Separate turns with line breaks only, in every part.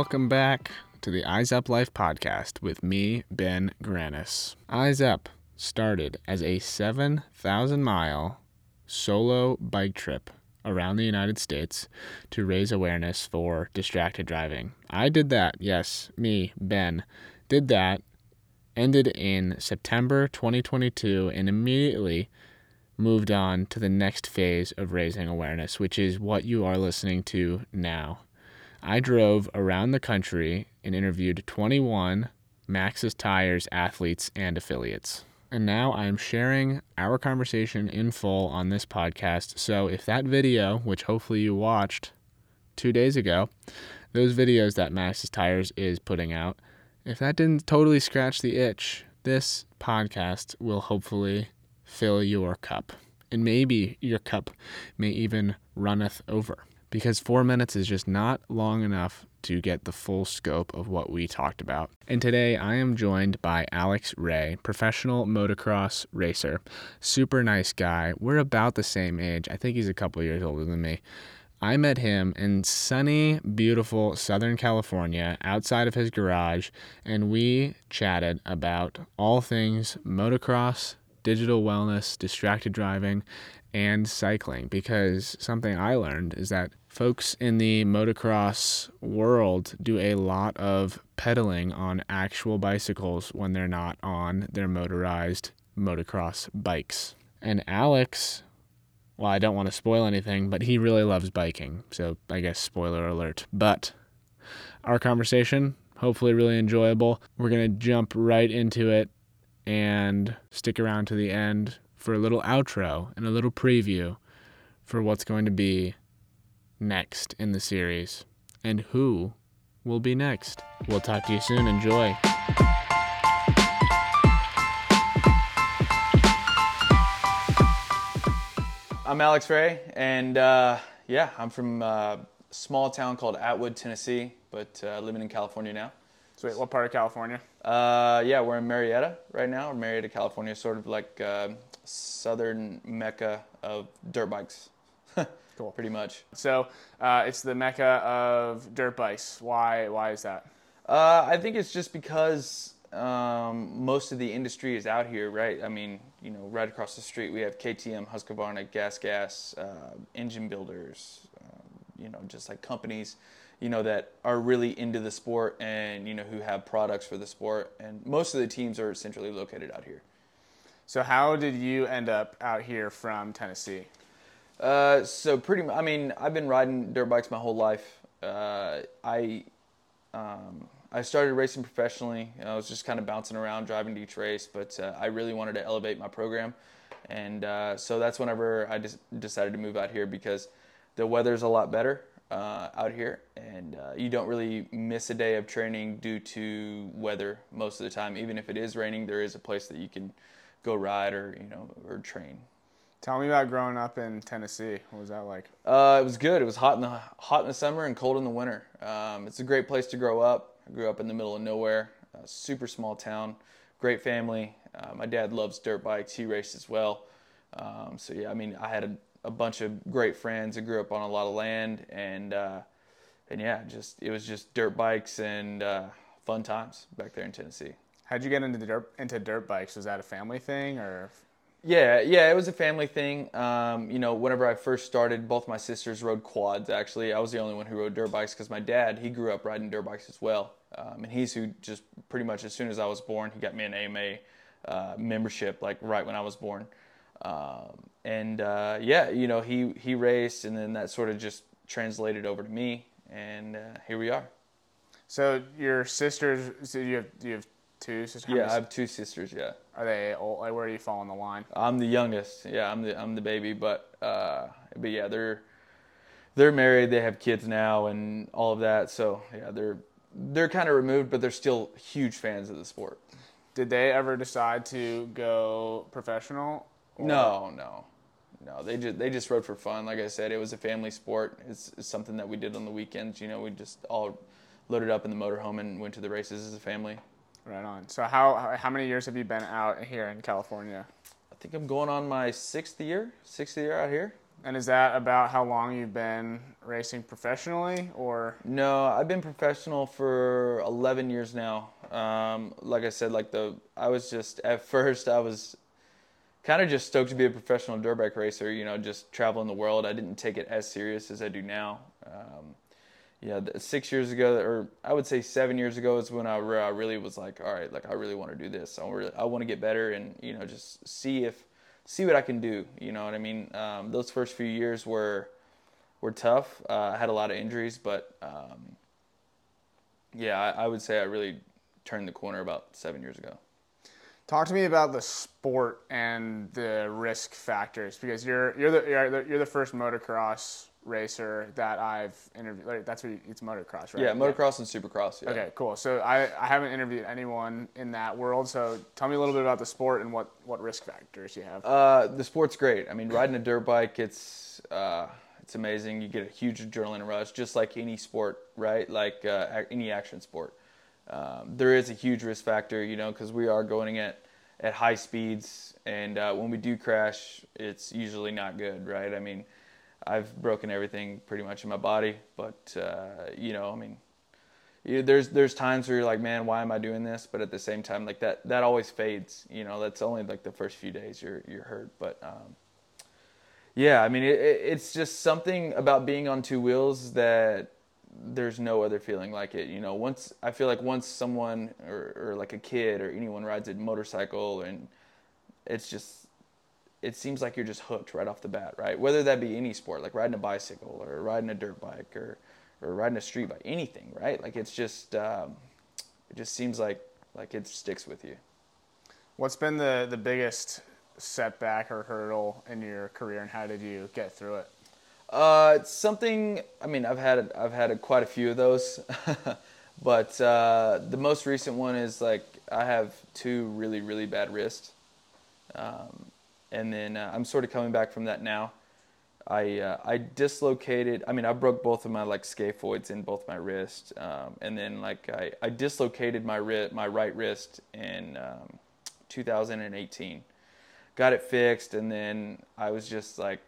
Welcome back to the Eyes Up Life podcast with me, Ben Granis. Eyes Up started as a 7,000 mile solo bike trip around the United States to raise awareness for distracted driving. I did that, yes, me, Ben, did that, ended in September 2022, and immediately moved on to the next phase of raising awareness, which is what you are listening to now. I drove around the country and interviewed 21 Maxxis Tires athletes and affiliates. And now I'm sharing our conversation in full on this podcast. So if that video, which hopefully you watched two days ago, those videos that Maxxis Tires is putting out, if that didn't totally scratch the itch, this podcast will hopefully fill your cup. And maybe your cup may even runneth over because four minutes is just not long enough to get the full scope of what we talked about. And today I am joined by Alex Ray, professional motocross racer. Super nice guy. We're about the same age. I think he's a couple years older than me. I met him in sunny, beautiful Southern California outside of his garage, and we chatted about all things motocross, digital wellness, distracted driving, and cycling because something I learned is that folks in the motocross world do a lot of pedaling on actual bicycles when they're not on their motorized motocross bikes. And Alex, well, I don't want to spoil anything, but he really loves biking. So I guess spoiler alert. But our conversation, hopefully, really enjoyable. We're going to jump right into it and stick around to the end for a little outro and a little preview for what's going to be next in the series and who will be next. We'll talk to you soon. Enjoy.
I'm Alex Ray, and uh, yeah, I'm from a small town called Atwood, Tennessee, but uh, living in California now.
Sweet. What part of California?
Uh, yeah, we're in Murrieta right now. We're Murrieta, California, sort of like uh, southern mecca of dirt bikes.
Cool.
Pretty much.
So uh, it's the mecca of dirt bikes. Why? Why is that?
Uh, I think it's just because um, most of the industry is out here, right? I mean, you know, right across the street we have KTM, Husqvarna, Gas Gas, uh, engine builders, um, you know, just like companies, you know, that are really into the sport and you know who have products for the sport. And most of the teams are centrally located out here.
So how did you end up out here from Tennessee?
Uh, so pretty, I mean, I've been riding dirt bikes my whole life. Uh, I, um, I started racing professionally. I was just kind of bouncing around, driving to each race, but uh, I really wanted to elevate my program, and uh, so that's whenever I just decided to move out here because the weather's a lot better uh, out here, and you don't really miss a day of training due to weather most of the time. Even if it is raining, there is a place that you can go ride or you know or train.
Tell me about growing up in Tennessee. What was that like?
Uh, it was good. It was hot in the hot in the summer and cold in the winter. Um, it's a great place to grow up. I grew up in the middle of nowhere, a super small town, great family. Uh, my dad loves dirt bikes. He raced as well. Um, so yeah, I mean, I had a, a bunch of great friends. I grew up on a lot of land, and uh, and yeah, just it was just dirt bikes and uh, fun times back there in Tennessee.
How'd you get into dirt into dirt bikes? Was that a family thing or?
Yeah, yeah, it was a family thing. Um, you know, whenever I first started, both my sisters rode quads. Actually, I was the only one who rode dirt bikes because my dad he grew up riding dirt bikes as well, um, and he's who just pretty much as soon as I was born, he got me an AMA uh, membership like right when I was born. Um, and uh, yeah, you know, he he raced, and then that sort of just translated over to me, and uh, here we are.
So your sisters? So you have you have two sisters?
Yeah, I have two sisters. Yeah.
Are they old? Like, where do you fall on the line?
I'm the youngest. Yeah, I'm the I'm the baby, but uh, but yeah, they're they're married. They have kids now and all of that. So yeah, they're they're kind of removed, but they're still huge fans of the sport.
Did they ever decide to go professional? or-
No, no, no. They just they just rode for fun. Like I said, it was a family sport. It's, it's something that we did on the weekends. You know, we just all loaded up in the motorhome and went to the races as a family.
Right on. So how how many years have you been out here in California?
I think I'm going on my sixth year, sixth year out here.
And is that about how long you've been racing professionally, or?
No, I've been professional for 11 years now. Um, like I said, like the I was just at first I was kind of just stoked to be a professional dirt bike racer. You know, just traveling the world. I didn't take it as serious as I do now. Um, yeah, six years ago, or I would say seven years ago, is when I, I really was like, all right, like I really want to do this. I really, I want to get better, and you know, just see if see what I can do. You know what I mean? Um, those first few years were were tough. Uh, I had a lot of injuries, but um, yeah, I, I, would say I really turned the corner about seven years ago.
Talk to me about the sport and the risk factors because you're you're the you're the, you're the first motocross racer that I've interviewed. Like, that's what you, it's motocross, right?
Yeah, motocross yeah. and supercross. Yeah.
Okay, cool. So I, I haven't interviewed anyone in that world. So tell me a little bit about the sport and what, what risk factors you have.
Uh, the sport's great. I mean, riding a dirt bike, it's uh, it's amazing. You get a huge adrenaline rush, just like any sport, right? Like uh, any action sport. Um, there is a huge risk factor, you know, because we are going at at high speeds, and uh, when we do crash, it's usually not good, right? I mean I've broken everything pretty much in my body, but uh, you know, I mean, you, there's there's times where you're like, man, why am I doing this? But at the same time, like that that always fades. You know, that's only like the first few days you're you're hurt, but um, yeah, I mean, it, it's just something about being on two wheels that there's no other feeling like it. You know, once I feel like once someone or, or like a kid or anyone rides a motorcycle and it's just it seems like you're just hooked right off the bat, right? Whether that be any sport, like riding a bicycle or riding a dirt bike or or riding a street bike, anything, right? Like it's just um, it just seems like like it sticks with you.
What's been the the biggest setback or hurdle in your career, and how did you get through it?
Uh, it's something. I mean, I've had I've had a, quite a few of those, but uh, the most recent one is like I have two really really bad wrists. Um, and then uh, I'm sort of coming back from that now. I uh, I dislocated. I mean, I broke both of my like scaphoids in both my wrists, um, and then like I, I dislocated my wrist, my right wrist in um, 2018. Got it fixed, and then I was just like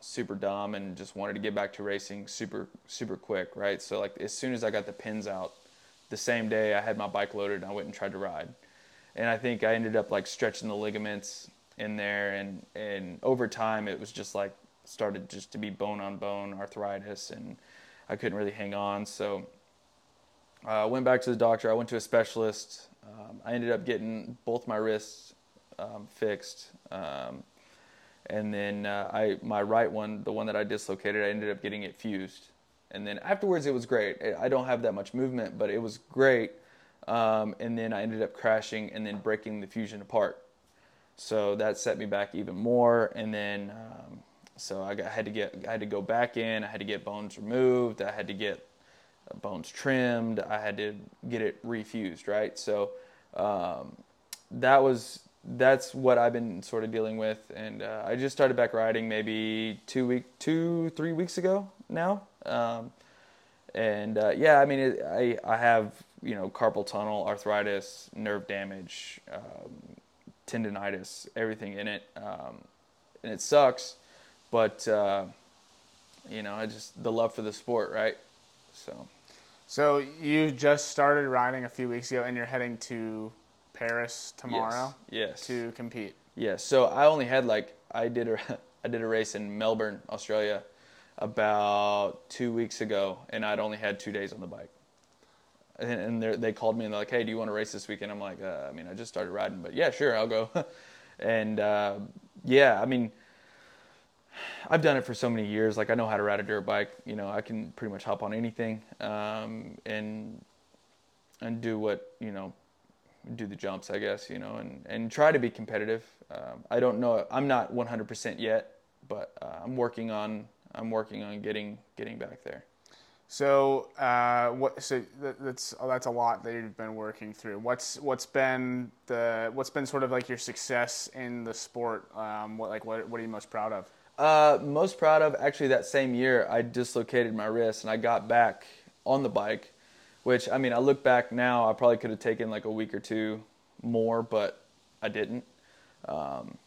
super dumb and just wanted to get back to racing super super quick, right? So like as soon as I got the pins out, the same day I had my bike loaded and I went and tried to ride, and I think I ended up like stretching the ligaments in there, and and over time it was just like started just to be bone on bone arthritis, and I couldn't really hang on. So I uh, went back to the doctor. I went to a specialist. Um, I ended up getting both my wrists um, fixed, um, and then uh, I my right one, the one that I dislocated, I ended up getting it fused. And then afterwards, it was great. I don't have that much movement, but it was great. Um, and then I ended up crashing and then breaking the fusion apart. So that set me back even more. And then, um, so I, got, I had to get, I had to go back in. I had to get bones removed. I had to get uh, bones trimmed. I had to get it refused. Right. So um, that was that's what I've been sort of dealing with. And uh, I just started back riding maybe two week, two three weeks ago now. Um, and uh, yeah, I mean, it, I I have you know carpal tunnel, arthritis, nerve damage, um, tendonitis, everything in it, um, and it sucks. But uh, you know, I just the love for the sport, right? So.
So you just started riding a few weeks ago, and you're heading to Paris tomorrow.
Yes. yes.
To compete.
Yes. So I only had like I did a I did a race in Melbourne, Australia, about two weeks ago, and I'd only had two days on the bike and they called me and they're like, "Hey, do you want to race this weekend?" I'm like, uh, "I mean, I just started riding, but yeah, sure, I'll go." and uh, yeah, I mean, I've done it for so many years. Like I know how to ride a dirt bike. You know, I can pretty much hop on anything um, and and do what you know, do the jumps, I guess. You know, and and try to be competitive. Um, I don't know. I'm not 100% yet, but uh, I'm working on I'm working on getting getting back there.
So uh, what? So that's oh, that's a lot that you've been working through. What's what's been the what's been sort of like your success in the sport? Um, what like what what are you most proud of?
Uh, most proud of actually that same year I dislocated my wrist and I got back on the bike, which I mean I look back now I probably could have taken like a week or two more, but I didn't. Um,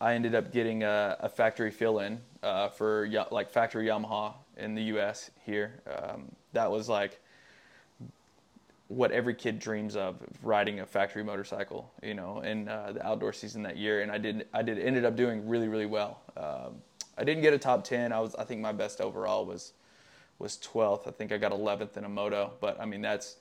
I ended up getting a, a factory fill-in uh, for like factory Yamaha in the U.S. here. Um, that was like what every kid dreams of riding a factory motorcycle, you know, in uh, the outdoor season that year. And I did, I did, ended up doing really, really well. Um, I didn't get a top 10. I was, I think my best overall was, was 12th. I think I got 11th in a moto, but I mean, that's,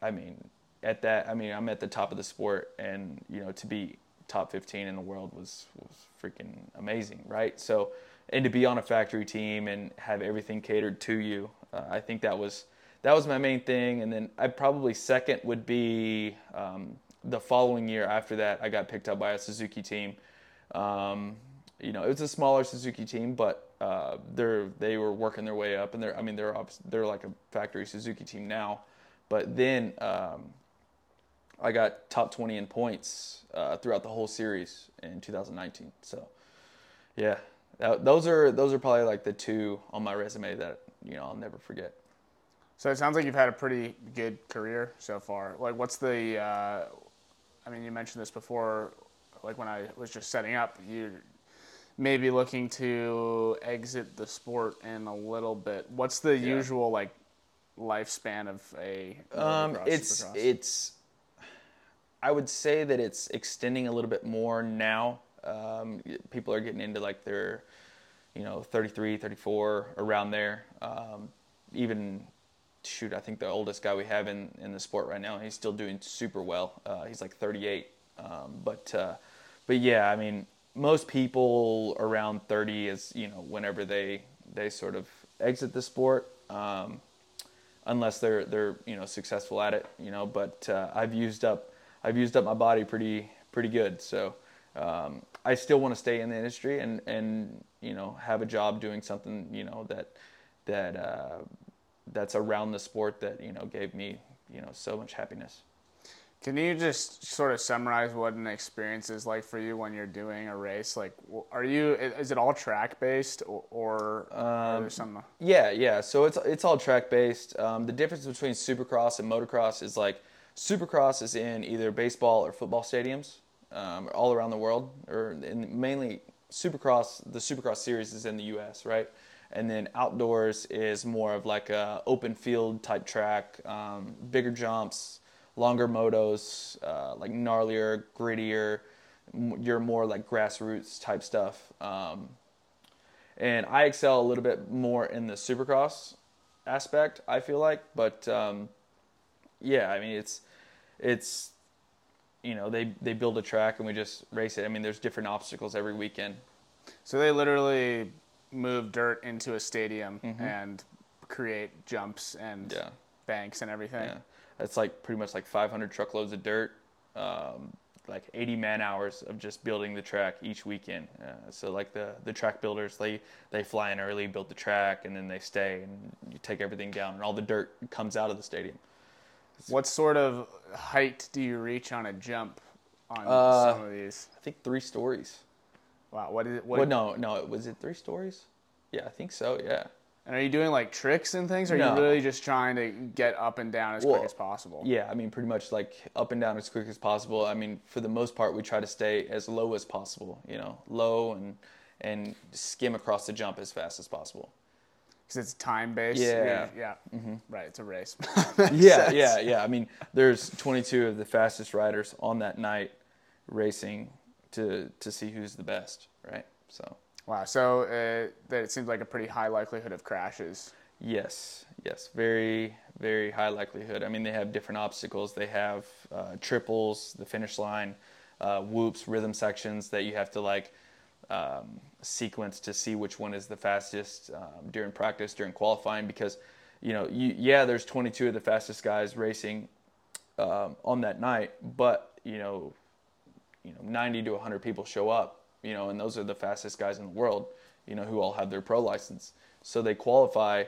I mean, at that, I mean, I'm at the top of the sport and, you know, to be top 15 in the world was, was freaking amazing. Right. So, and to be on a factory team and have everything catered to you, uh, I think that was, that was my main thing. And then I probably second would be um, the following year after that, I got picked up by a Suzuki team. Um, you know, it was a smaller Suzuki team, but uh, they're they were working their way up, and they're I mean they're they're like a factory Suzuki team now. But then um, I got top 20 in points uh, throughout the whole series in 2019. So yeah, that, those are those are probably like the two on my resume that you know I'll never forget.
So it sounds like you've had a pretty good career so far. Like, what's the? Uh, I mean, you mentioned this before. Like when I was just setting up, you maybe looking to exit the sport in a little bit. What's the yeah. usual like lifespan of a?
Um, it's supercross? it's. I would say that it's extending a little bit more now. Um, people are getting into like their, you know, 33, 34, around there. Um, even shoot, I think the oldest guy we have in, in the sport right now, he's still doing super well. Uh, he's like 38. Um, but uh, but yeah, I mean, most people around 30 is you know whenever they they sort of exit the sport, um, unless they're they're you know successful at it, you know. But uh, I've used up I've used up my body pretty pretty good, so. Um, I still want to stay in the industry and, and you know have a job doing something you know that that uh, that's around the sport that you know gave me you know so much happiness.
Can you just sort of summarize what an experience is like for you when you're doing a race? Like, are you is it all track based or, or um, some?
Yeah, yeah. So it's it's all track based. Um, the difference between Supercross and motocross is like Supercross is in either baseball or football stadiums um, all around the world, or in mainly Supercross. The Supercross series is in the U.S. Right and then outdoors is more of like a open field type track, um, bigger jumps, longer motos, uh, like gnarlier, grittier. You're more like grassroots type stuff. Um, and I excel a little bit more in the supercross aspect. I feel like, but um, yeah, I mean it's it's you know they they build a track and we just race it. I mean there's different obstacles every weekend.
So they literally move dirt into a stadium mm-hmm. and create jumps and yeah. banks and everything. Yeah.
It's like pretty much like 500 truckloads of dirt, um, like 80 man hours of just building the track each weekend. Uh, so like the the track builders, they they fly in early, build the track, and then they stay and you take everything down, and all the dirt comes out of the stadium.
What sort of height do you reach on a jump on uh, some of these?
I think three stories.
Wow, what is it? What
well, no, no, was it three stories? Yeah, I think so. Yeah.
And are you doing like tricks and things, or are no. you really just trying to get up and down as well, quick as possible?
Yeah, I mean, pretty much like up and down as quick as possible. I mean, for the most part, we try to stay as low as possible. You know, low and and skim across the jump as fast as possible.
Because it's time based.
Yeah.
Yeah. Mm-hmm. Right. It's a race.
yeah. Sense. Yeah. Yeah. I mean, there's 22 of the fastest riders on that night racing to to see who's the best, right? So.
Wow. So uh, that it seems like a pretty high likelihood of crashes.
Yes. Yes. Very very high likelihood. I mean, they have different obstacles. They have uh, triples, the finish line, uh, whoops, rhythm sections that you have to like um, sequence to see which one is the fastest um, during practice, during qualifying, because you know, you, yeah, there's 22 of the fastest guys racing um, on that night, but you know, you know 90 to 100 people show up you know and those are the fastest guys in the world you know who all have their pro license. So they qualify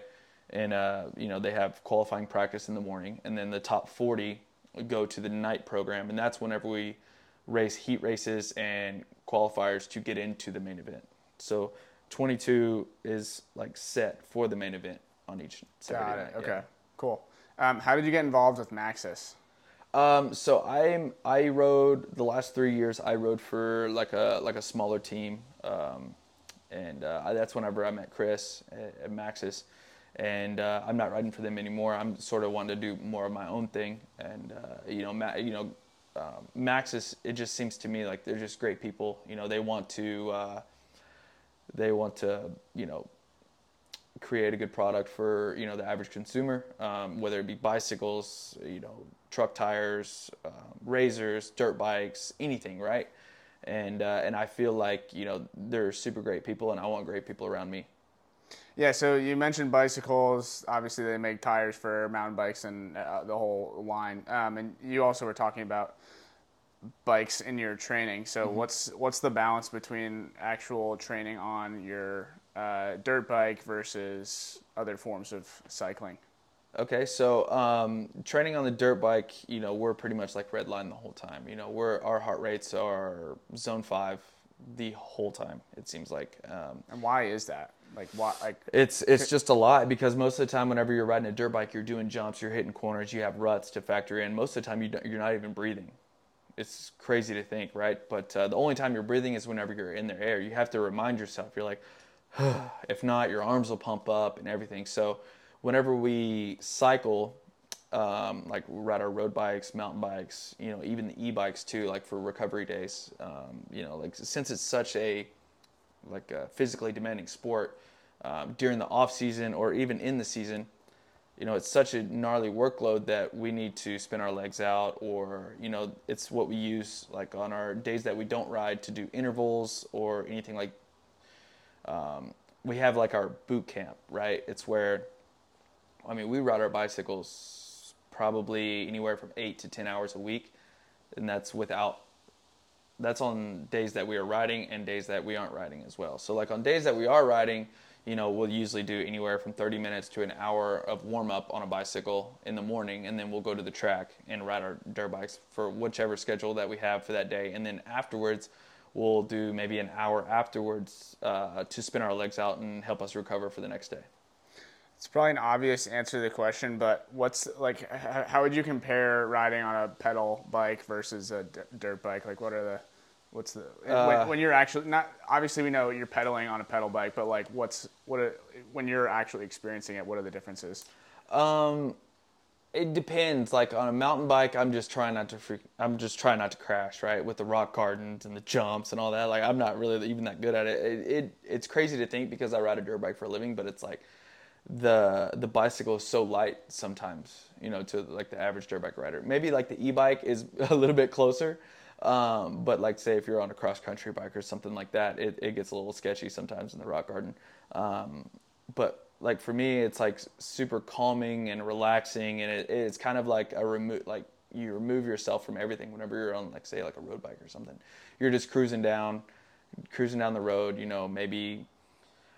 and uh, you know they have qualifying practice in the morning and then the top 40 go to the night program and that's whenever we race heat races and qualifiers to get into the main event so 22 is like set for the main event on each Saturday
Got it.
Night.
Okay. Yeah. Cool. Um, how did you get involved with Maxxis?
Um, so I'm I rode the last three years. I rode for like a like a smaller team, um, and uh, that's whenever I met Chris at, at Maxxis, and uh, I'm not riding for them anymore. I'm sort of wanting to do more of my own thing, and uh, you know, Ma- you know, um, Maxxis. It just seems to me like they're just great people. You know, they want to uh, they want to you know create a good product for you know the average consumer, um, whether it be bicycles, you know, truck tires, um, razors, dirt bikes, anything, right? And uh, and I feel like you know they're super great people, and I want great people around me.
Yeah, so you mentioned bicycles. Obviously, they make tires for mountain bikes and uh, the whole line. Um, and you also were talking about bikes in your training. So mm-hmm. what's what's the balance between actual training on your uh, dirt bike versus other forms of cycling?
Okay, so um, training on the dirt bike, you know, we're pretty much like red line the whole time. You know, we're our heart rates are zone five the whole time. It seems like. Um,
and why is that? Like why? Like
it's it's just a lot because most of the time, whenever you're riding a dirt bike, you're doing jumps, you're hitting corners, you have ruts to factor in. Most of the time, you you're not even breathing. It's crazy to think, right? But uh, the only time you're breathing is whenever you're in the air. You have to remind yourself. You're like, if not, your arms will pump up and everything. So, whenever we cycle, um, like we ride our road bikes, mountain bikes, you know, even the e-bikes too, like for recovery days. Um, you know, like since it's such a like a physically demanding sport um, during the off season or even in the season, you know, it's such a gnarly workload that we need to spin our legs out, or you know, it's what we use like on our days that we don't ride to do intervals or anything like um, we have like our boot camp, right? It's where, I mean, we ride our bicycles probably anywhere from eight to 10 hours a week. And that's without, that's on days that we are riding and days that we aren't riding as well. So, like on days that we are riding, you know, we'll usually do anywhere from 30 minutes to an hour of warm up on a bicycle in the morning, and then we'll go to the track and ride our dirt bikes for whichever schedule that we have for that day. And then afterwards, we'll do maybe an hour afterwards uh, to spin our legs out and help us recover for the next day.
It's probably an obvious answer to the question, but what's like, how would you compare riding on a pedal bike versus a dirt bike? Like, what are the, what's the, uh, when, when, you're actually not, obviously we know you're pedaling on a pedal bike, but like, what's, what, are, when you're actually experiencing it, what are the differences?
Um, it depends. Like on a mountain bike, I'm just trying not to freak. I'm just trying not to crash, right? With the rock gardens and the jumps and all that. Like I'm not really even that good at it. It, it it's crazy to think because I ride a dirt bike for a living, but it's like the the bicycle is so light sometimes, you know, to like the average dirt bike rider. Maybe like the e-bike is a little bit closer, um, but like say if you're on a cross country bike or something like that, it, it gets a little sketchy sometimes in the rock garden. Um, but like for me it's like super calming and relaxing and it, it's kind of like a remove like you remove yourself from everything whenever you're on like say like a road bike or something you're just cruising down cruising down the road you know maybe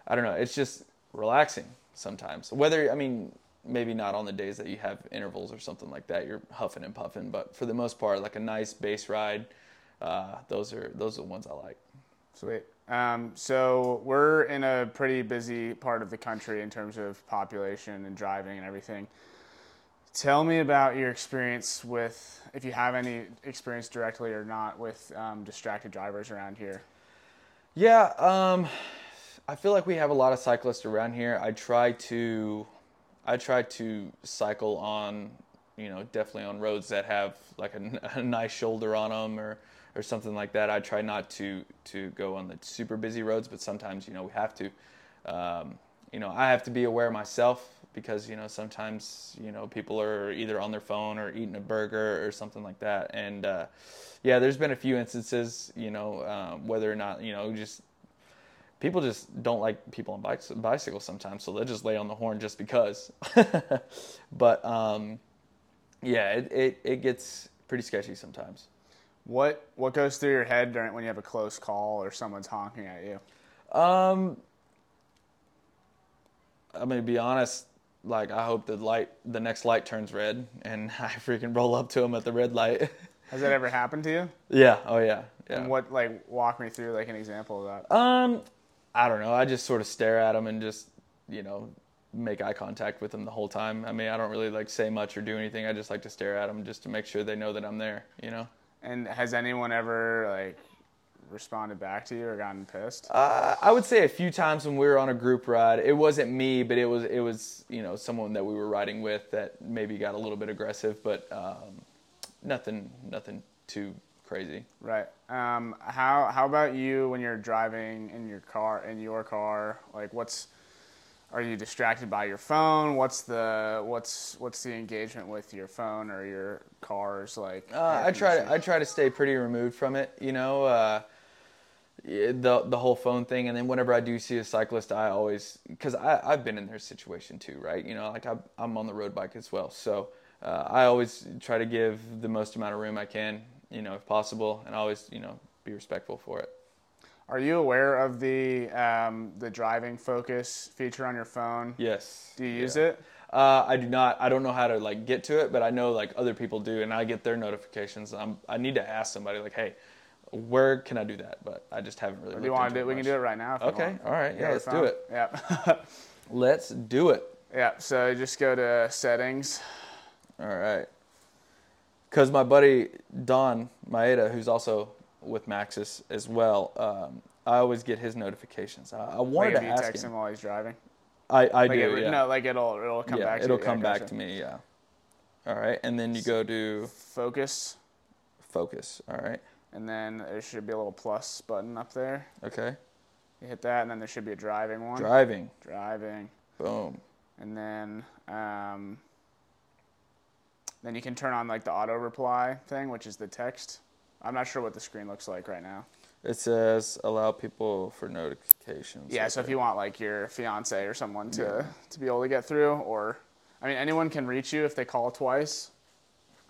i don't know it's just relaxing sometimes whether i mean maybe not on the days that you have intervals or something like that you're huffing and puffing but for the most part like a nice base ride uh, those are those are the ones i like
sweet um, so we're in a pretty busy part of the country in terms of population and driving and everything. Tell me about your experience with, if you have any experience directly or not, with um, distracted drivers around here.
Yeah, um, I feel like we have a lot of cyclists around here. I try to, I try to cycle on, you know, definitely on roads that have like a, a nice shoulder on them or or something like that. I try not to to go on the super busy roads, but sometimes you know we have to. Um, you know, I have to be aware myself because you know sometimes you know people are either on their phone or eating a burger or something like that. And uh, yeah, there's been a few instances, you know, um, whether or not you know just people just don't like people on bikes bicycles sometimes, so they'll just lay on the horn just because. but um, yeah, it, it it gets pretty sketchy sometimes.
What what goes through your head during when you have a close call or someone's honking at you?
Um, I'm gonna be honest. Like I hope the light, the next light turns red, and I freaking roll up to them at the red light.
Has that ever happened to you?
Yeah. Oh yeah. Yeah.
And what like walk me through like an example of that?
Um, I don't know. I just sort of stare at him and just you know make eye contact with them the whole time. I mean, I don't really like say much or do anything. I just like to stare at them just to make sure they know that I'm there. You know.
And has anyone ever like responded back to you or gotten pissed?
Uh, I would say a few times when we were on a group ride. It wasn't me, but it was it was you know someone that we were riding with that maybe got a little bit aggressive, but um, nothing nothing too crazy.
Right. Um, how how about you when you're driving in your car in your car? Like, what's are you distracted by your phone? What's the what's what's the engagement with your phone or your cars like?
Uh, I try I try to stay pretty removed from it. You know. Uh, the the whole phone thing and then whenever i do see a cyclist i always because i've been in their situation too right you know like I'm, I'm on the road bike as well so uh, i always try to give the most amount of room i can you know if possible and always you know be respectful for it
are you aware of the um, the driving focus feature on your phone
yes
do you use yeah. it
uh, I do not. I don't know how to like get to it, but I know like other people do, and I get their notifications. I'm, I need to ask somebody like, "Hey, where can I do that? But I just haven't really.
do you want to do? it? We can do it right now.
okay. All right. Yeah. Let's
phone.
do it.
Yeah.
let's do it.
Yeah. So just go to settings.
All right. Because my buddy Donn Maeda, who's also with Maxxis as well, um, I always get his notifications. I, I wanted
like
to
you
ask
text
him.
him while he's driving.
I, I
like
do.
It,
yeah.
No, like it'll it'll come back.
yeah,
back.
It'll
to
come back gotcha. to me. Yeah. All right, and then you go to
focus.
Focus. All right
and then there should be a little plus button up there.
Okay.
You hit that, and then there should be a driving one.
Driving.
Driving.
Boom.
And then, um, then you can turn on like the auto reply thing, which is the text. I'm not sure what the screen looks like right now.
It says allow people for notifications.
Yeah, okay. so if you want like your fiance or someone to yeah. to be able to get through, or I mean anyone can reach you if they call twice.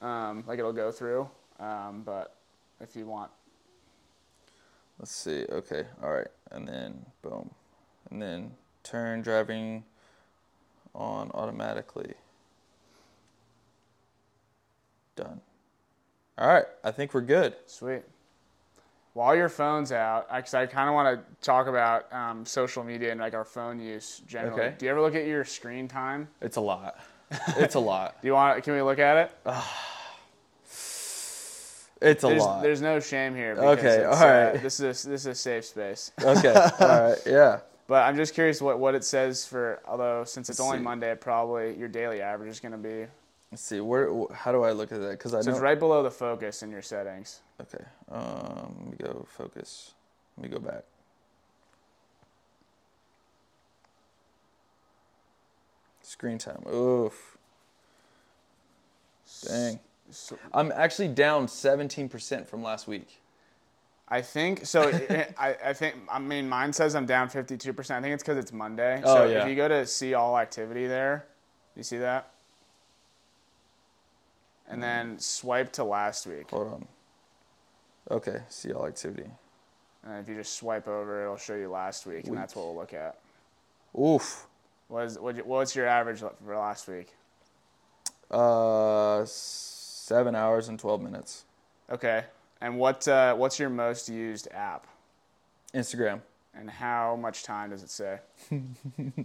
Um, like it'll go through, um, but if you want.
Let's see. Okay. All right. And then boom. And then turn driving on automatically. Done. All right. I think we're good.
Sweet. While your phone's out, because I kind of want to talk about um, social media and like our phone use generally. Okay. Do you ever look at your screen time?
It's a lot. It's a lot.
Do you want? Can we look at it?
It's a
there's,
lot.
There's no shame here.
Okay, all right.
Uh, this is a, this is a safe space.
Okay, all right, yeah.
But I'm just curious what, what it says for. Although since it's Let's only see. Monday, probably your daily average is going to be.
Let's see. Where? How do I look at that? Because I
so
know
it's right below the focus in your settings.
Okay. Um. Let me go focus. Let me go back. Screen time. Oof. Dang. So, I'm actually down 17% from last week.
I think so. I, I think I mean mine says I'm down 52%. I think it's because it's Monday.
Oh,
so
yeah.
if you go to see all activity there, you see that? And then swipe to last week.
Hold on. Okay, see all activity.
And if you just swipe over, it'll show you last week, week. and that's what we'll look at.
Oof.
What is, what, what's your average for last week?
Uh seven hours and 12 minutes.
Okay. And what uh, what's your most used app?
Instagram.
And how much time does it say?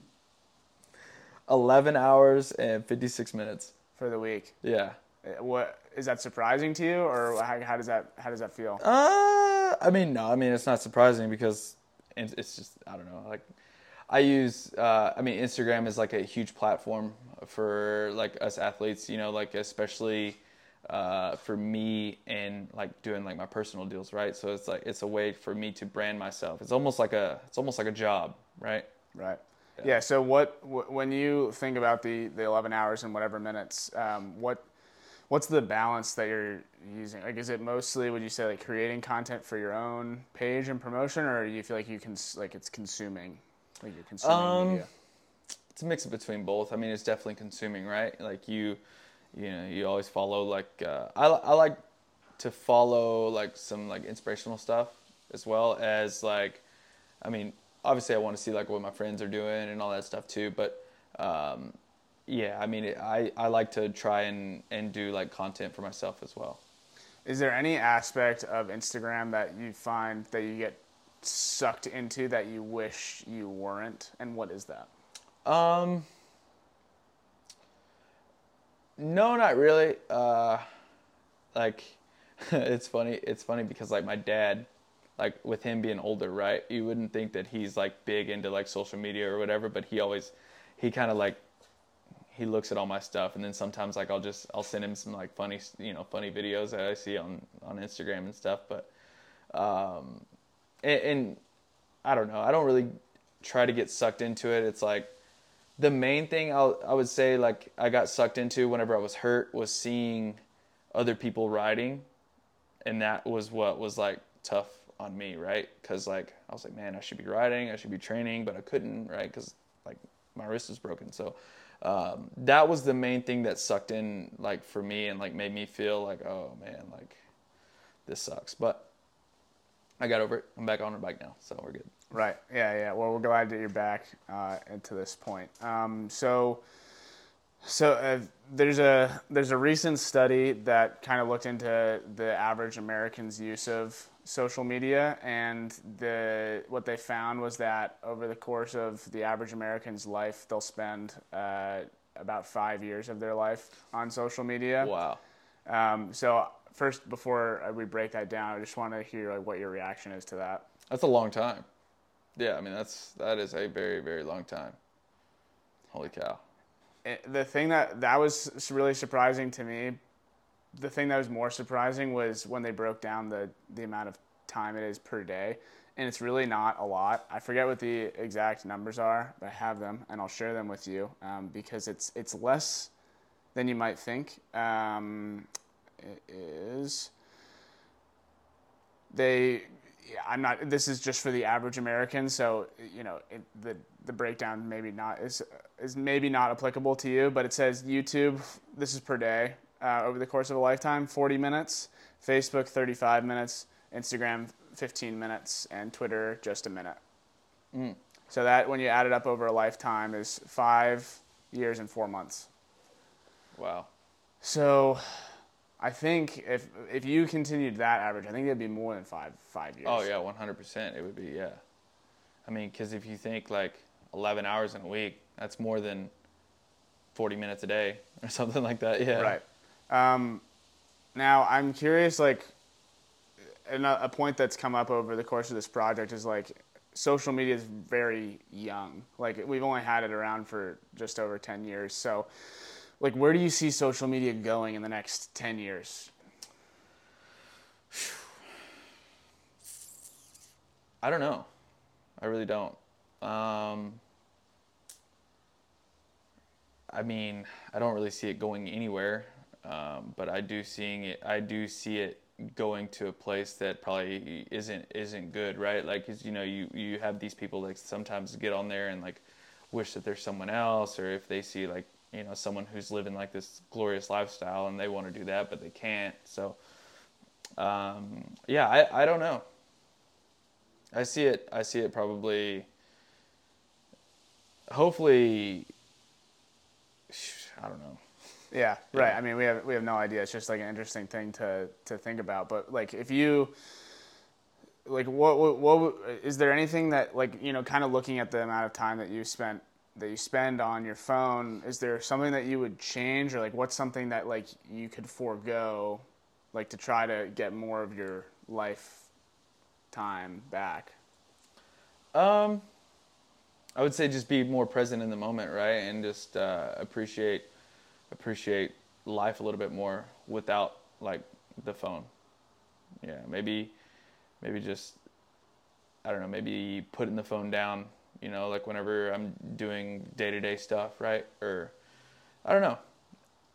11 hours and 56 minutes.
For the week?
Yeah.
Uh, what is that surprising to you, or how, how does that how does that feel?
Uh, I mean, no, I mean it's not surprising because it's just I don't know. Like, I use uh, I mean Instagram is like a huge platform for like us athletes. You know, like especially uh, for me and like doing like my personal deals, right? So it's like it's a way for me to brand myself. It's almost like a it's almost like a job, right?
Right. Yeah. yeah so what when you think about the the 11 hours and whatever minutes, um, what what's the balance that you're using? Like, is it mostly would you say like creating content for your own page and promotion, or do you feel like you can like it's consuming, like you're consuming um, media?
It's a mix between both. I mean, it's definitely consuming, right? Like you you know you always follow like uh, I, I like to follow like some like inspirational stuff as well as like i mean obviously i want to see like what my friends are doing and all that stuff too but um, yeah i mean i i like to try and and do like content for myself as well
is there any aspect of instagram that you find that you get sucked into that you wish you weren't and what is that
um No, not really. Uh, like, it's funny. It's funny because like my dad, like with him being older, right? You wouldn't think that he's like big into like social media or whatever, but he always, he kind of like, he looks at all my stuff, and then sometimes like I'll just I'll send him some like funny you know funny videos that I see on on Instagram and stuff, but, um, and, and I don't know. I don't really try to get sucked into it. It's like the main thing I'll, I would say like I got sucked into whenever I was hurt was seeing other people riding, and that was what was like tough on me, right? Because like I was like, man, I should be riding, I should be training, but I couldn't, right? Because like my wrist was broken, so um, that was the main thing that sucked in like for me and like made me feel like, oh man, like this sucks. But I got over it. I'm back on the bike now, so we're good.
Right. Yeah. Yeah. Well, we're glad that you're back uh, to this point. Um, so, so uh, there's a there's a recent study that kind of looked into the average American's use of social media, and the what they found was that over the course of the average American's life, they'll spend uh, about five years of their life on social media.
Wow.
Um, so first, before we break that down, I just want to hear like what your reaction is to that.
That's a long time. Yeah, I mean that's that is a very very long time. Holy cow.
It, the thing that that was really surprising to me, the thing that was more surprising was when they broke down the the amount of time it is per day, and it's really not a lot. I forget what the exact numbers are, but I have them and I'll share them with you um, because it's it's less than you might think. Um, it is they I'm not. This is just for the average American, so you know it, the the breakdown maybe not is is maybe not applicable to you. But it says YouTube. This is per day uh, over the course of a lifetime, 40 minutes. Facebook 35 minutes. Instagram 15 minutes, and Twitter just a minute. Mm. So that when you add it up over a lifetime is five years and four months.
Wow.
So I think if if you continued that average, I think it'd be more than five five years.
Oh yeah, one hundred percent. It would be yeah. I mean, because if you think like eleven hours in a week, that's more than forty minutes a day or something like that. Yeah.
Right. Um, now I'm curious, like, a point that's come up over the course of this project is like social media is very young. Like we've only had it around for just over ten years, so like where do you see social media going in the next 10 years?
I don't know. I really don't. Um, i mean i don't really see it going anywhere um, but i do seeing it i do see it going to a place that probably isn't isn't good right? Like you know you you have these people like sometimes get on there and like wish that there's someone else or if they see like you know someone who's living like this glorious lifestyle and they want to do that but they can't. So um, yeah I, I don't know. I see it i see it probably hopefully i don't know.
Yeah right. Yeah. i mean we have we have no idea. It's just like an interesting thing to to think about. But like if you like what, what what is there anything that like you know kind of looking at the amount of time that you spent that you spend on your phone is there something that you would change or like what's something that like you could forego like to try to get more of your life time back?
Um i would say just be more present in the moment right? And just uh, appreciate appreciate life a little bit more without like the phone. Yeah maybe maybe just i don't know maybe putting the phone down you know, like whenever I'm doing day to day stuff, right? Or I don't know.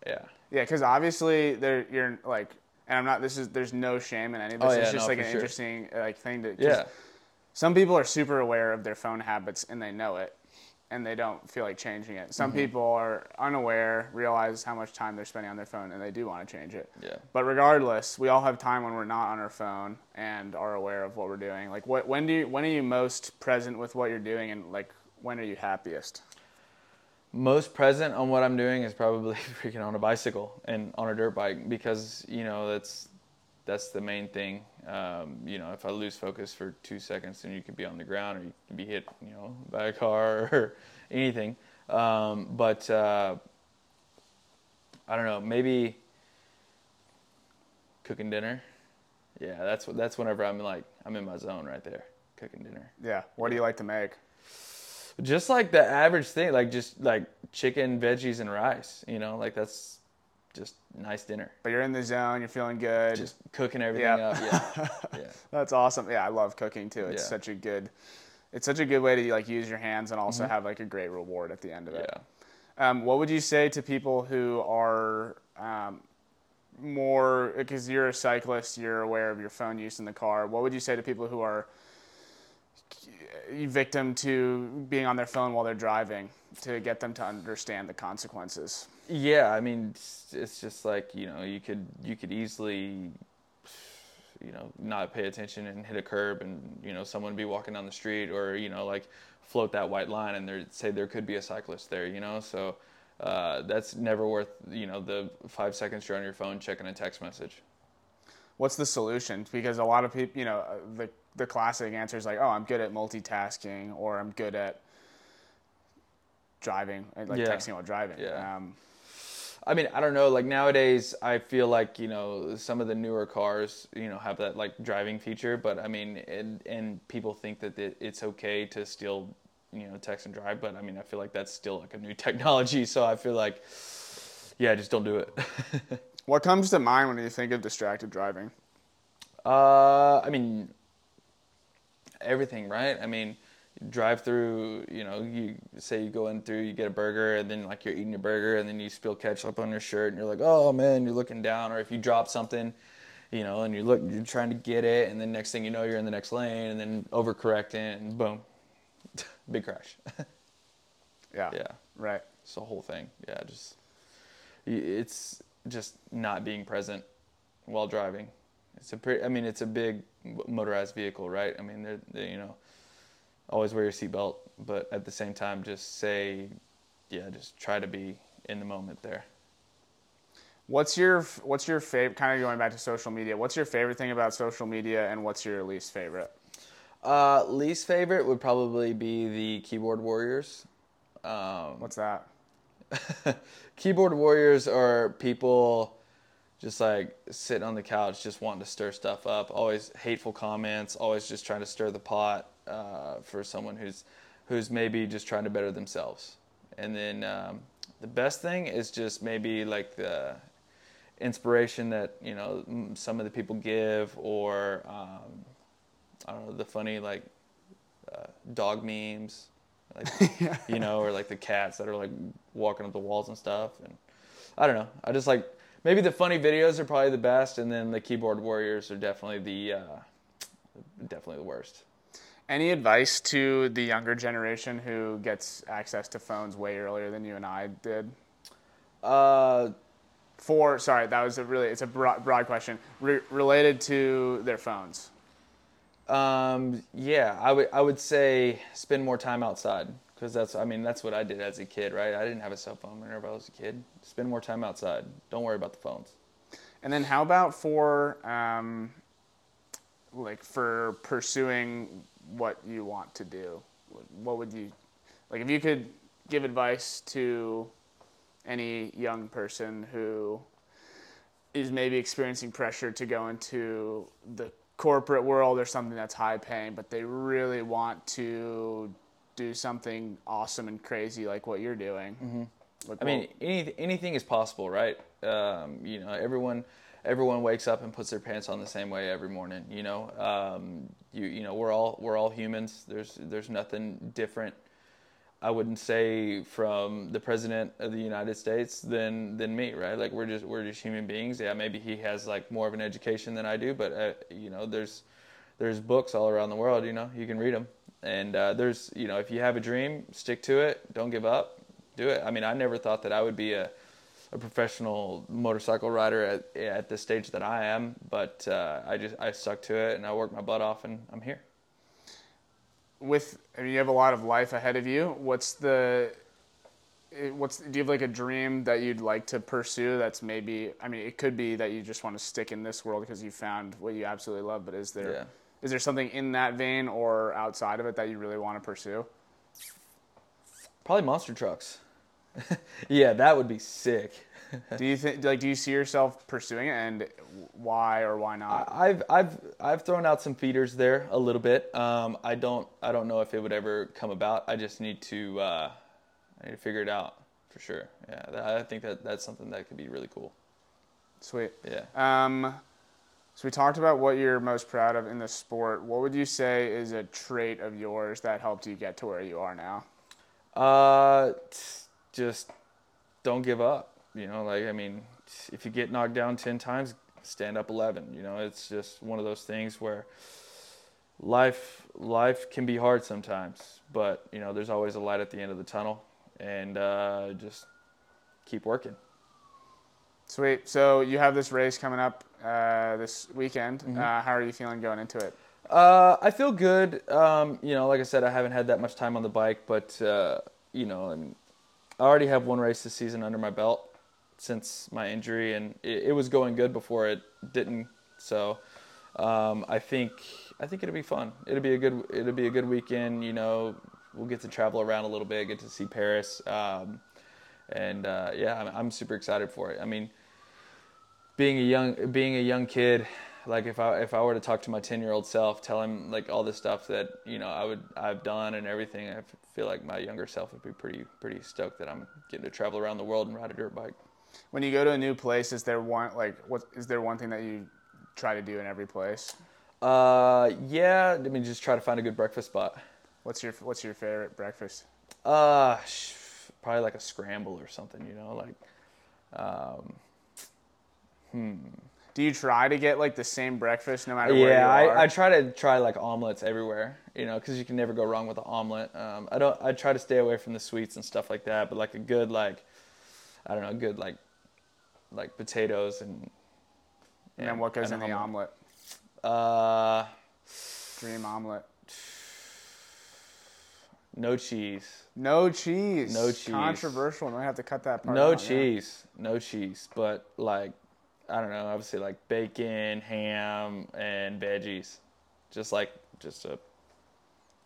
Yeah.
Yeah, because obviously there you're like, and I'm not. This is there's no shame in any of this. Oh, yeah, it's just no, like an sure. interesting like thing to.
Yeah.
Some people are super aware of their phone habits and they know it, and they don't feel like changing it. Some mm-hmm. people are unaware, realize how much time they're spending on their phone, and they do want to change it.
Yeah.
But regardless, we all have time when we're not on our phone and are aware of what we're doing. Like, what when do you when are you most present with what you're doing, and like when are you happiest?
Most present on what I'm doing is probably freaking on a bicycle and on a dirt bike because you know that's that's the main thing. Um, you know, if I lose focus for two seconds, then you could be on the ground or you could be hit, you know, by a car or anything. Um, but uh, I don't know, maybe cooking dinner. Yeah, that's that's whenever I'm like I'm in my zone right there, cooking dinner.
Yeah. What do you like to make?
Just like the average thing, like just like chicken, veggies, and rice. You know, like that's just nice dinner.
But you're in the zone. You're feeling good.
Just cooking everything
Yeah.
up. Yeah, yeah.
That's awesome. Yeah, I love cooking too. It's
Yeah.
such a good, it's such a good way to like use your hands and also have like a great reward at the end of it.
Mm-hmm. Yeah.
Um, what would you say to people who are um, more because you're a cyclist, you're aware of your phone use in the car. What would you say to people who are victim to being on their phone while they're driving to get them to understand the consequences?
Yeah, I mean, it's, it's just like you know, you could you could easily, you know, not pay attention and hit a curb, and you know, someone be walking down the street, or you know, like float that white line, and there say there could be a cyclist there, you know, so uh, that's never worth you know the five seconds you're on your phone checking a text message.
What's the solution? Because a lot of people, you know, uh, the the classic answer is like, "Oh, I'm good at multitasking," or "I'm good at driving, like
Yeah.
texting while driving."
Yeah.
Um,
I mean, I don't know. Like nowadays, I feel like you know some of the newer cars, you know, have that like driving feature. But I mean, and, and people think that it, it's okay to still, you know, text and drive. But I mean, I feel like that's still like a new technology. So I feel like, yeah, just don't do it.
what comes to mind when you think of distracted driving?
uh, I mean, everything, right? I mean, drive through. You know, you say you go in through, you get a burger, and then like you're eating your burger, and then you spill ketchup on your shirt, and you're like, oh man, you're looking down, or if you drop something, you know, and you look, you're trying to get it, and then next thing you know, you're in the next lane, and then overcorrecting, and boom, big crash.
Yeah.
yeah,
Right.
it's the whole thing. Yeah, just it's just not being present while driving. It's a pretty. I mean, it's a big motorized vehicle, right? I mean, they're, they you know, always wear your seatbelt, but at the same time, just say, yeah, just try to be in the moment there.
What's your What's your favorite? Kind of going back to social media. What's your favorite thing about social media, and what's your least favorite?
Uh, least favorite would probably be the keyboard warriors. Um,
What's that?
keyboard warriors are people just like sitting on the couch just wanting to stir stuff up always hateful comments always just trying to stir the pot uh, for someone who's who's maybe just trying to better themselves and then um, the best thing is just maybe like the inspiration that you know some of the people give or um, i don't know the funny like uh, dog memes like you know, or like the cats that are like walking up the walls and stuff. And I don't know. I just like maybe the funny videos are probably the best, and then the keyboard warriors are definitely the uh, definitely the worst.
Any advice to the younger generation who gets access to phones way earlier than you and I did?
Uh,
For sorry, that was a really it's a broad, broad question Re- related to their phones.
um, yeah, I would I would say spend more time outside because that's I mean that's what I did as a kid, right? I didn't have a cell phone whenever I was a kid. Spend more time outside. Don't worry about the phones.
And then how about for um, like for pursuing what you want to do? What would you like if you could give advice to any young person who is maybe experiencing pressure to go into the corporate world or something that's high paying, but they really want to do something awesome and crazy like what you're doing. Like,
I mean, any, anything is possible, right? Um, you know, everyone everyone wakes up and puts their pants on the same way every morning. You know, um, you you know, we're all we're all humans. There's there's nothing different. I wouldn't say from the president of the United States than than me, right? Like we're just we're just human beings. Yeah, maybe he has like more of an education than I do, but uh, you know, there's there's books all around the world. You know, you can read them, and uh, there's you know, if you have a dream, stick to it. Don't give up. Do it. I mean, I never thought that I would be a a professional motorcycle rider at at the stage that I am, but uh, I just I stuck to it and I worked my butt off, and I'm here.
with I mean, you have a lot of life ahead of you. What's the eh, what's do you have like a dream that you'd like to pursue? That's maybe I mean, it could be that you just want to stick in this world because you found what you absolutely love. But is there is
Yeah.
there something in that vein or outside of it that you really want to pursue?
Probably monster trucks. yeah, that would be sick.
do you think like do you see yourself pursuing it and why or why not?
I've I've I've thrown out some feeders there a little bit. Um, I don't I don't know if it would ever come about. I just need to uh, I need to figure it out for sure. Yeah, I think that that's something that could be really cool.
Sweet.
Yeah.
Um, so we talked about what you're most proud of in the sport. What would you say is a trait of yours that helped you get to where you are now?
Uh, just don't give up. You know, like I mean, if you get knocked down ten times, stand up eleven. You know, it's just one of those things where life life can be hard sometimes, but you know, there's always a light at the end of the tunnel, and uh, just keep working.
Sweet. So you have this race coming up uh, this weekend. Mm-hmm. Uh, how are you feeling going into it?
Uh, I feel good. Um, you know, like I said, I haven't had that much time on the bike, but uh, you know, and I already have one race this season under my belt since my injury, and it, it was going good before it didn't. So um, I think I think it'll be fun. It'll be a good it'll be a good weekend. You know, we'll get to travel around a little bit, get to see Paris, um, and uh, yeah, I'm, I'm super excited for it. I mean, being a young being a young kid like if I if I were to talk to my ten year old self, tell him like all the stuff that you know I would I've done and everything, I feel like my younger self would be pretty pretty stoked that I'm getting to travel around the world and ride a dirt bike.
When you go to a new place, is there one like what is there one thing that you try to do in every place?
Uh, yeah, I mean just try to find a good breakfast spot.
What's your What's your favorite breakfast?
Uh, probably like a scramble or something. You know, like, um,
hmm do you try to get like the same breakfast no matter
yeah,
where you are?
I, I try to try like omelets everywhere, you know, because you can never go wrong with an omelet. Um, I don't. I try to stay away from the sweets and stuff like that, but like a good like, I don't know, good like, like potatoes and.
And, and what goes in the omelet?
Uh,
dream omelet.
No cheese.
No cheese.
No cheese.
Controversial. We have to cut that part.
No
out,
cheese. Yeah. No cheese. But like I don't know, obviously like bacon, ham, and veggies, just like just a.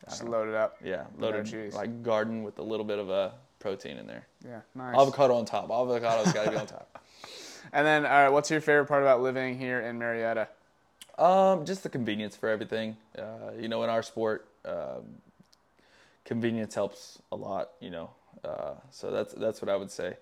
Just load it up.
Yeah, loaded no
cheese.
like garden with a little bit of a protein in there.
Yeah, nice.
Avocado on top. Avocado's got to be on top.
And then, all right, what's your favorite part about living here in Murrieta?
Um, just the convenience for everything. Uh, you know, in our sport, um, convenience helps a lot. You know, uh, so that's that's what I would say.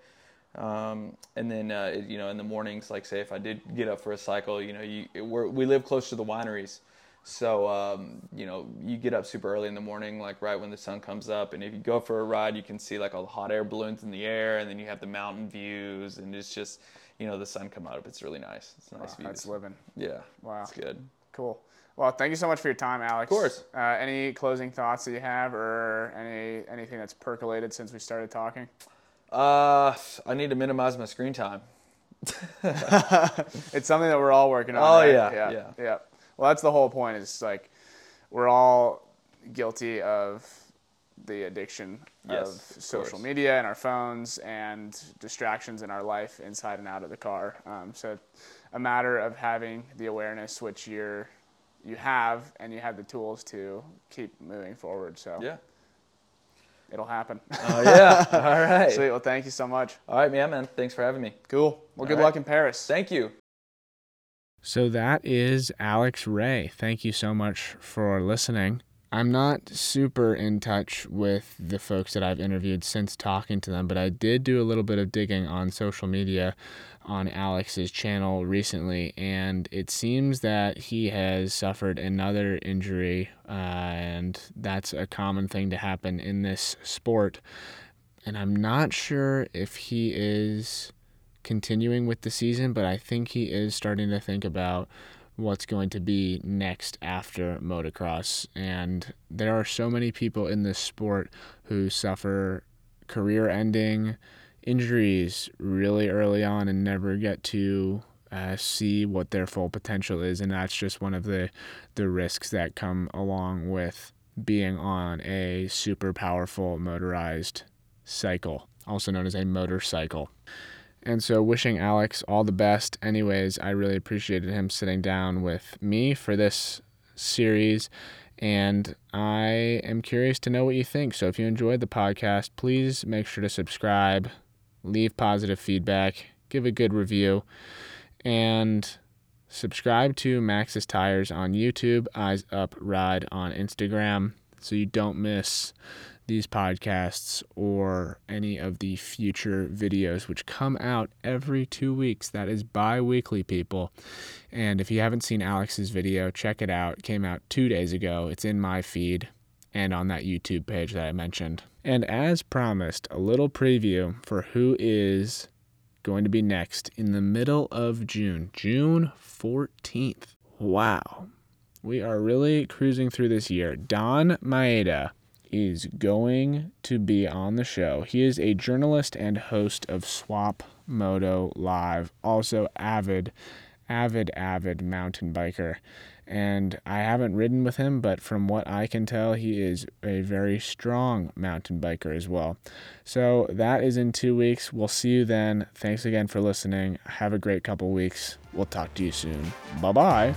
Um, and then uh, you know in the mornings, like say if I did get up for a cycle, you know you we live close to the wineries, so um, you know you get up super early in the morning, like right when the sun comes up, and if you go for a ride, you can see like all the hot air balloons in the air, and then you have the mountain views, and it's just you know the sun come out. It's really nice. It's nice wow, views.
That's living.
Yeah.
Wow.
It's good.
Cool. Well, thank you so much for your time, Alex.
Of course.
Uh, any closing thoughts that you have, or any anything that's percolated since we started talking?
Uh, I need to minimize my screen time.
it's something that we're all working on.
Oh
right?
yeah,
yeah,
yeah,
yeah. Well, that's the whole point. Is like we're all guilty of the addiction
yes,
of social media and our phones and distractions in our life inside and out of the car. Um, so, a matter of having the awareness, which you're you have, and you have the tools to keep moving forward. So
yeah
it'll happen.
Oh yeah. All right.
Sweet. Well, thank you so much.
All right, man, man. Thanks for having me.
Cool. Well, good luck in Paris.
Thank you.
So that is Alex Ray. Thank you so much for listening. I'm not super in touch with the folks that I've interviewed since talking to them, but I did do a little bit of digging on social media on Alex's channel recently, and it seems that he has suffered another injury, uh, and that's a common thing to happen in this sport. And I'm not sure if he is continuing with the season, but I think he is starting to think about what's going to be next after motocross. And there are so many people in this sport who suffer career ending injuries really early on and never get to uh, see what their full potential is. And that's just one of the, the risks that come along with being on a super powerful motorized cycle, also known as a motorcycle. And so, wishing Alex all the best. Anyways, I really appreciated him sitting down with me for this series.
And I am curious to know what you think. So if you enjoyed the podcast, please make sure to subscribe, leave positive feedback, give a good review, and subscribe to Maxxis Tires on YouTube, Eyes Up Ride on Instagram, so you don't miss these podcasts or any of the future videos which come out every two weeks. That is bi weekly, people. And if you haven't seen Alex's video, check it out. It came out two days ago. It's in my feed and on that YouTube page that I mentioned. And as promised, a little preview for who is going to be next in the middle of June, June 14th. Wow. We are really cruising through this year. Donn Maeda is going to be on the show. He is a journalist and host of Swap Moto Live, also avid, avid, avid mountain biker. And I haven't ridden with him, but from what I can tell, he is a very strong mountain biker as well. So that is in two weeks. We'll see you then. Thanks again for listening. Have a great couple weeks. We'll talk to you soon. Bye bye.